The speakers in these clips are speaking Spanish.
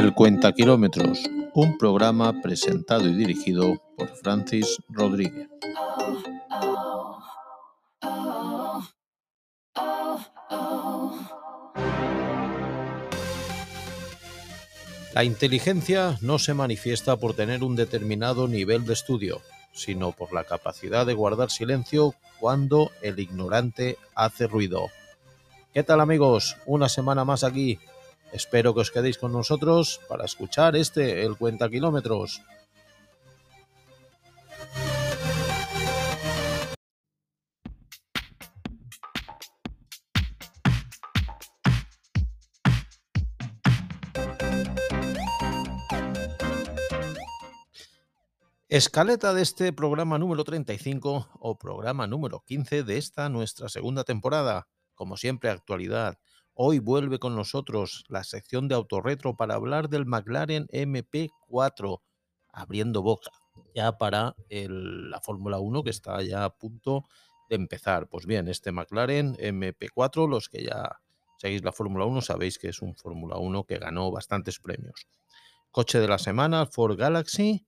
El Cuenta Kilómetros, un programa presentado y dirigido por Francis Rodríguez. La inteligencia no se manifiesta por tener un determinado nivel de estudio, sino por la capacidad de guardar silencio cuando el ignorante hace ruido. ¿Qué tal amigos? Una semana más aquí. Espero que os quedéis con nosotros para escuchar este, el Cuenta Kilómetros. Escaleta de este programa número 35 o programa número 15 de esta nuestra segunda temporada. Como siempre, actualidad. Hoy vuelve con nosotros la sección de autorretro para hablar del McLaren MP4, abriendo boca ya para la Fórmula 1 que está ya a punto de empezar. Pues bien, este McLaren MP4, los que ya seguís la Fórmula 1 sabéis que es un Fórmula 1 que ganó bastantes premios. Coche de la semana, Ford Galaxy,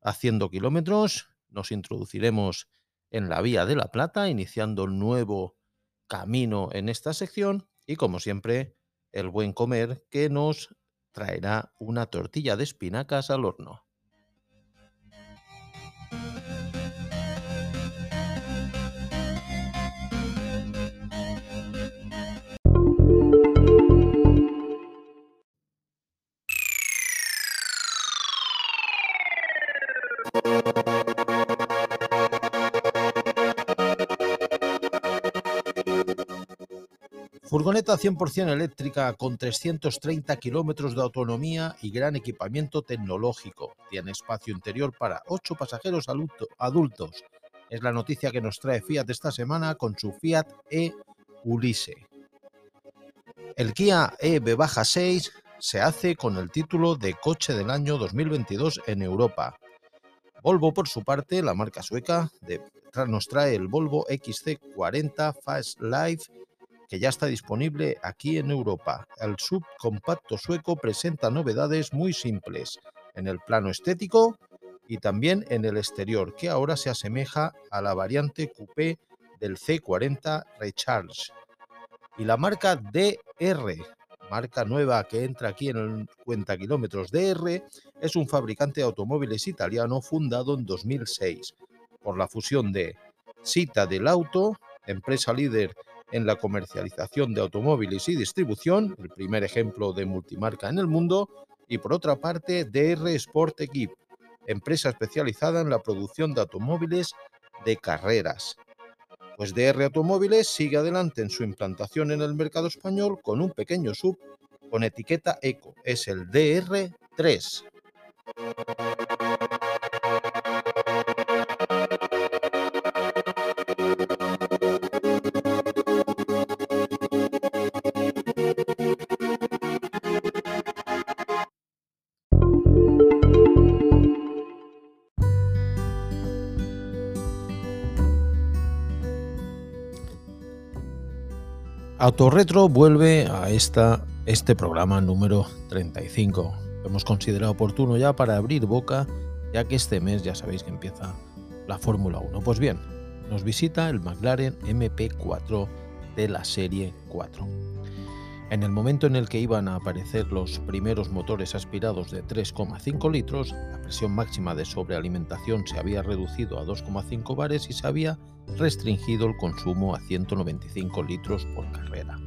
haciendo kilómetros. Nos introduciremos en la Vía de la Plata, iniciando el nuevo camino en esta sección. Y como siempre, el buen comer que nos traerá una tortilla de espinacas al horno. Furgoneta 100% eléctrica con 330 kilómetros de autonomía y gran equipamiento tecnológico. Tiene espacio interior para 8 pasajeros adultos. Es la noticia que nos trae Fiat esta semana con su Fiat E Ulisse. El Kia EV-6 se hace con el título de coche del año 2022 en Europa. Volvo, por su parte, la marca sueca, nos trae el Volvo XC40 Fast Life que ya está disponible aquí en Europa. El subcompacto sueco presenta novedades muy simples en el plano estético y también en el exterior, que ahora se asemeja a la variante coupé del C40 Recharge. Y la marca DR, marca nueva que entra aquí en el cuenta kilómetros DR, es un fabricante de automóviles italiano fundado en 2006 por la fusión de Cita del Auto, empresa líder en la comercialización de automóviles y distribución, el primer ejemplo de multimarca en el mundo, y por otra parte DR Sport Equip, empresa especializada en la producción de automóviles de carreras. Pues DR Automóviles sigue adelante en su implantación en el mercado español con un pequeño sub con etiqueta Eco, es el DR3. Autorretro vuelve a esta, este programa número 35. Lo hemos considerado oportuno ya para abrir boca, ya que este mes ya sabéis que empieza la Fórmula 1. Pues bien, nos visita el McLaren MP4 de la serie 4. En el momento en el que iban a aparecer los primeros motores aspirados de 3,5 litros, la presión máxima de sobrealimentación se había reducido a 2,5 bares y se había restringido el consumo a 195 litros por carrera.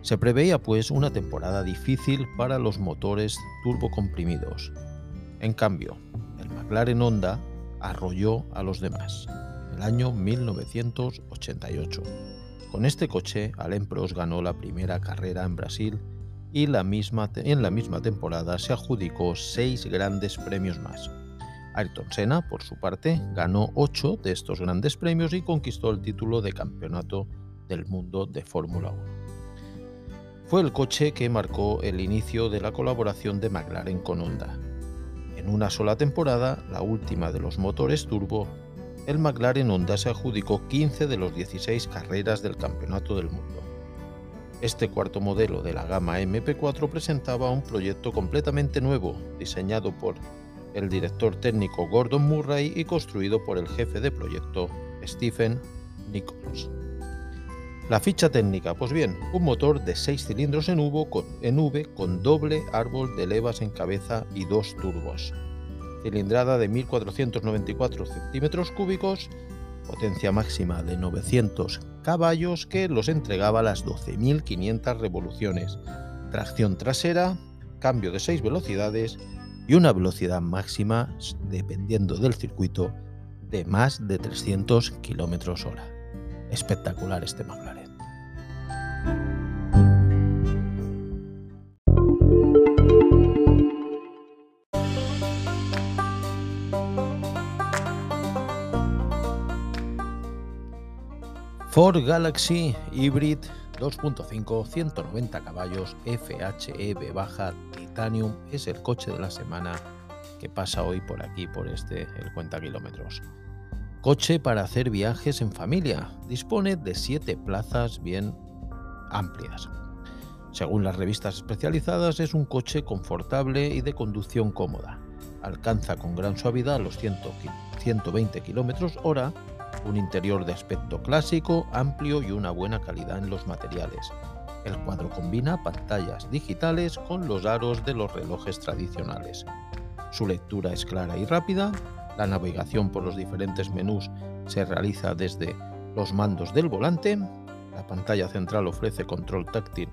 Se preveía pues una temporada difícil para los motores turbocomprimidos. En cambio, el McLaren Honda arrolló a los demás en el año 1988. Con este coche, Alain Prost ganó la primera carrera en Brasil y en la misma temporada se adjudicó seis grandes premios más. Ayrton Senna, por su parte, ganó 8 de estos grandes premios y conquistó el título de campeonato del mundo de Fórmula 1. Fue el coche que marcó el inicio de la colaboración de McLaren con Honda. En una sola temporada, la última de los motores turbo, el McLaren Honda se adjudicó 15 de los 16 carreras del campeonato del mundo. Este cuarto modelo de la gama MP4 presentaba un proyecto completamente nuevo, diseñado por el director técnico Gordon Murray y construido por el jefe de proyecto Stephen Nichols. La ficha técnica, pues bien, un motor de 6 cilindros en, V con, con doble árbol de levas en cabeza y dos turbos. Cilindrada de 1494 centímetros cúbicos, potencia máxima de 900 caballos que los entregaba a las 12.500 revoluciones, tracción trasera, cambio de 6 velocidades y una velocidad máxima, dependiendo del circuito, de más de 300 km hora. Espectacular este McLaren. Ford Galaxy Hybrid 2.5 190 caballos FHEV baja Titanium es el coche de la semana que pasa hoy por aquí por este el cuenta kilómetros. Coche para hacer viajes en familia. Dispone de 7 plazas bien amplias. Según las revistas especializadas, es un coche confortable y de conducción cómoda. Alcanza con gran suavidad los 120 km hora, un interior de aspecto clásico, amplio y una buena calidad en los materiales. El cuadro combina pantallas digitales con los aros de los relojes tradicionales. Su lectura es clara y rápida, la navegación por los diferentes menús se realiza desde los mandos del volante. La pantalla central ofrece control táctil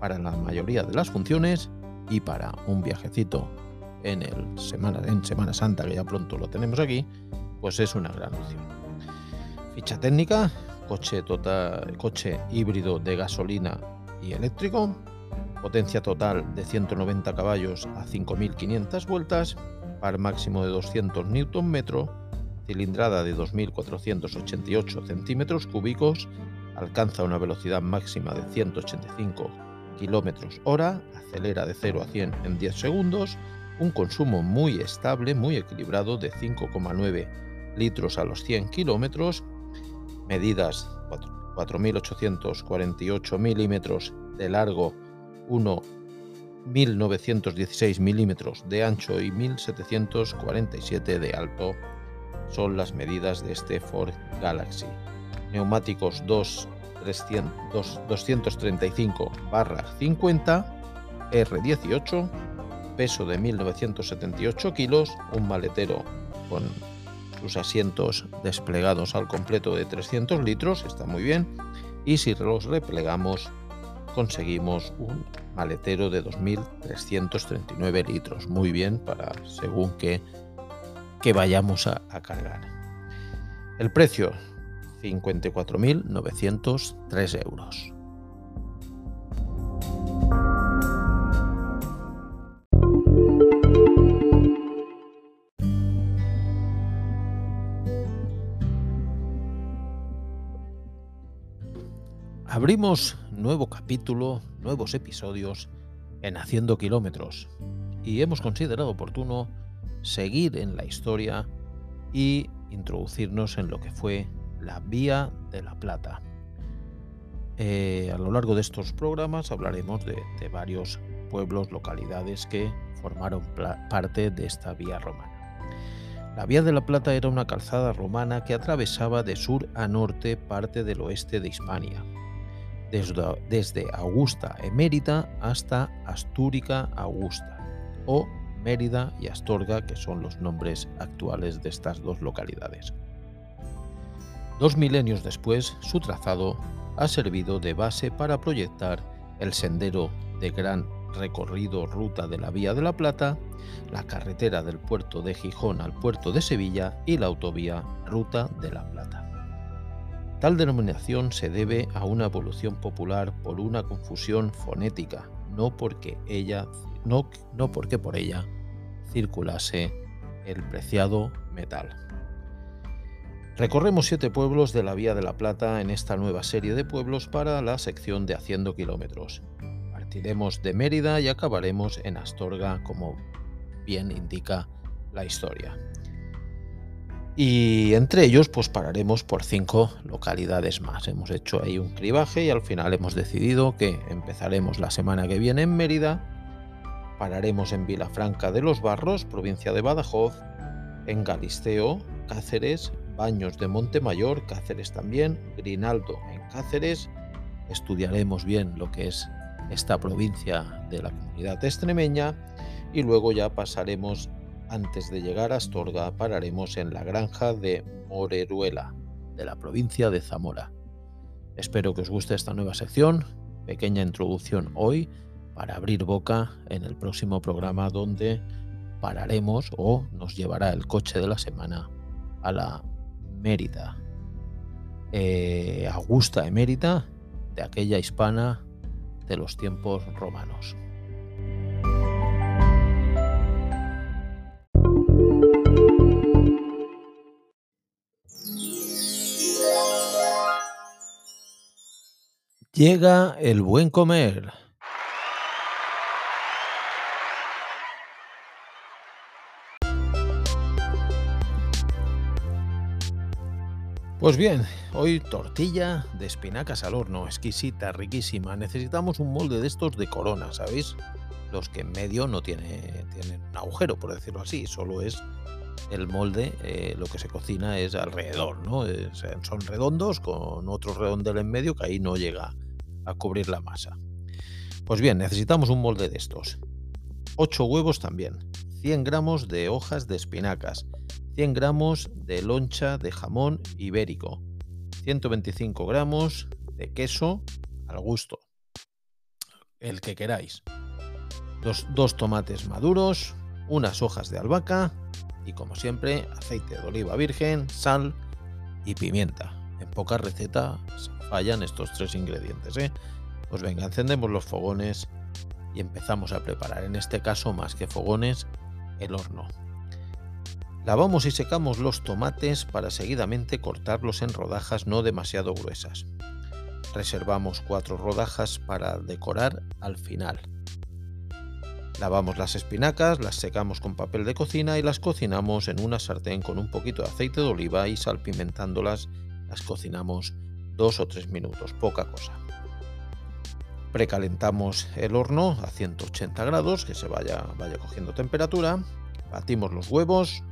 para la mayoría de las funciones y para un viajecito en, el semana, en Semana Santa, que ya pronto lo tenemos aquí, pues es una gran opción. Ficha técnica, coche, total, coche híbrido de gasolina y eléctrico, potencia total de 190 caballos a 5.500 vueltas, par máximo de 200 Nm, cilindrada de 2.488 centímetros cúbicos, alcanza una velocidad máxima de 185 km hora, acelera de 0 a 100 en 10 segundos, un consumo muy estable, muy equilibrado de 5,9 litros a los 100 kilómetros, medidas 4.848 milímetros de largo, 1 1916 milímetros de ancho y 1747 de alto son las medidas de este Ford Galaxy. Neumáticos 2, 235 50 R18, peso de 1978 kilos, un maletero con sus asientos desplegados al completo de 300 litros, está muy bien, y si los replegamos conseguimos un maletero de 2.339 litros. Muy bien para según que, que vayamos a, a cargar. El precio, 54.903 euros. Abrimos nuevo capítulo, nuevos episodios en Haciendo Kilómetros y hemos considerado oportuno seguir en la historia y introducirnos en lo que fue la Vía de la Plata. Eh, a lo largo de estos programas hablaremos de, de varios pueblos, localidades que formaron parte de esta vía romana. La Vía de la Plata era una calzada romana que atravesaba de sur a norte parte del oeste de Hispania, desde, Augusta Emérita hasta Astúrica Augusta, o Mérida y Astorga, que son los nombres actuales de estas dos localidades. Dos milenios después, su trazado ha servido de base para proyectar el sendero de gran recorrido ruta de la Vía de la Plata, la carretera del puerto de Gijón al puerto de Sevilla y la autovía Ruta de la Plata. Tal denominación se debe a una evolución popular por una confusión fonética, no porque ella no, no porque por ella circulase el preciado metal. Recorremos siete pueblos de la Vía de la Plata en esta nueva serie de pueblos para la sección de Haciendo Kilómetros. Partiremos de Mérida y acabaremos en Astorga, como bien indica la historia. Y entre ellos, pues pararemos por cinco localidades más. Hemos hecho ahí un cribaje y al final hemos decidido que empezaremos la semana que viene en Mérida, pararemos en Vilafranca de los Barros, provincia de Badajoz, en Galisteo, Cáceres, Baños de Montemayor, Cáceres también, Grinaldo en Cáceres. Estudiaremos bien lo que es esta provincia de la comunidad extremeña y luego ya pasaremos antes de llegar a Astorga pararemos en la granja de Moreruela, de la provincia de Zamora. Espero que os guste esta nueva sección, pequeña introducción hoy para abrir boca en el próximo programa donde pararemos o nos llevará el coche de la semana a la Mérida. Eh, Augusta Emérita, de aquella hispana de los tiempos romanos. Llega el buen comer. Pues bien, hoy tortilla de espinacas al horno, exquisita, riquísima. Necesitamos un molde de estos de corona, ¿sabéis? Los que en medio no tiene, tienen un agujero, por decirlo así, solo es el molde, eh, lo que se cocina es alrededor, ¿no? son redondos con otro redondel en medio que ahí no llega a cubrir la masa. Pues bien, necesitamos un molde de estos. 8 huevos también, 100 gramos de hojas de espinacas, 100 gramos de loncha de jamón ibérico, 125 gramos de queso al gusto, el que queráis, dos, dos tomates maduros, unas hojas de albahaca y como siempre aceite de oliva virgen, sal y pimienta. En pocas recetas fallan estos tres ingredientes. ¿eh? Pues venga, encendemos los fogones y empezamos a preparar, en este caso más que fogones, el horno. Lavamos y secamos los tomates para seguidamente cortarlos en rodajas no demasiado gruesas. Reservamos cuatro rodajas para decorar al final. Lavamos las espinacas, las secamos con papel de cocina y las cocinamos en una sartén con un poquito de aceite de oliva y salpimentándolas cocinamos dos o tres minutos, poca cosa. Precalentamos el horno a 180 grados, que se vaya, vaya cogiendo temperatura. Batimos los huevos,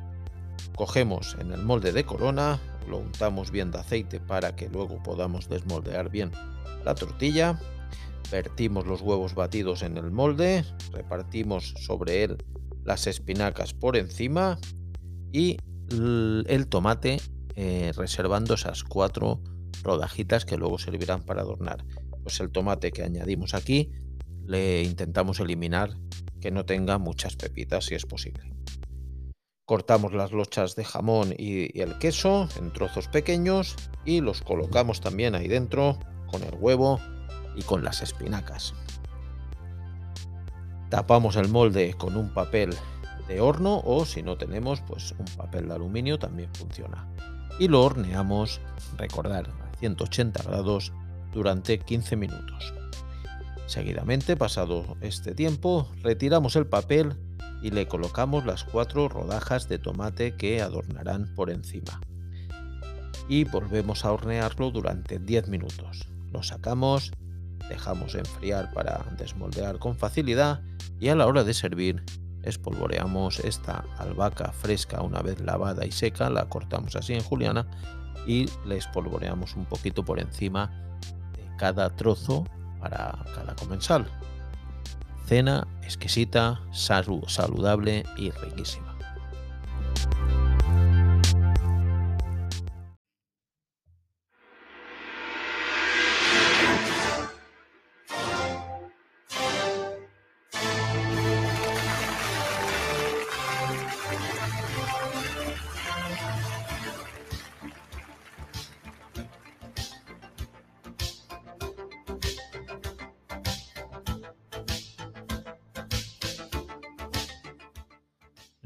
cogemos en el molde de corona, lo untamos bien de aceite para que luego podamos desmoldear bien la tortilla. Vertimos los huevos batidos en el molde, repartimos sobre él las espinacas por encima y el tomate eh, reservando esas cuatro rodajitas que luego servirán para adornar. Pues el tomate que añadimos aquí le intentamos eliminar que no tenga muchas pepitas si es posible. Cortamos las lochas de jamón y, el queso en trozos pequeños y los colocamos también ahí dentro con el huevo y con las espinacas. Tapamos el molde con un papel de horno o si no tenemos pues un papel de aluminio también funciona. Y lo horneamos, recordar, 180 grados durante 15 minutos. Seguidamente, pasado este tiempo, retiramos el papel y le colocamos las cuatro rodajas de tomate que adornarán por encima. Y volvemos a hornearlo durante 10 minutos. Lo sacamos, dejamos enfriar para desmoldear con facilidad y a la hora de servir espolvoreamos esta albahaca fresca una vez lavada y seca, la cortamos así en juliana y le espolvoreamos un poquito por encima de cada trozo para cada comensal. Cena exquisita, saludable y riquísima.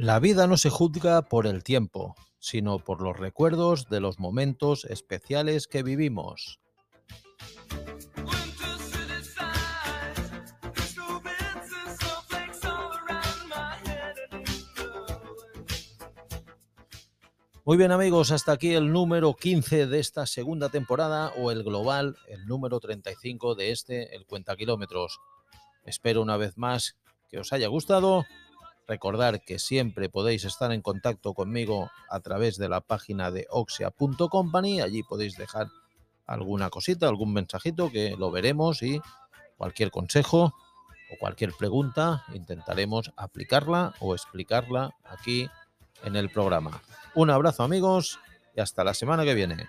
La vida no se juzga por el tiempo, sino por los recuerdos de los momentos especiales que vivimos. Muy bien amigos, hasta aquí el número 15 de esta segunda temporada o el global, el número 35 de este, el cuenta kilómetros. Espero una vez más que os haya gustado. Recordar que siempre podéis estar en contacto conmigo a través de la página de oxia.company. Allí podéis dejar alguna cosita, algún mensajito que lo veremos y cualquier consejo o cualquier pregunta intentaremos aplicarla o explicarla aquí en el programa. Un abrazo amigos y hasta la semana que viene.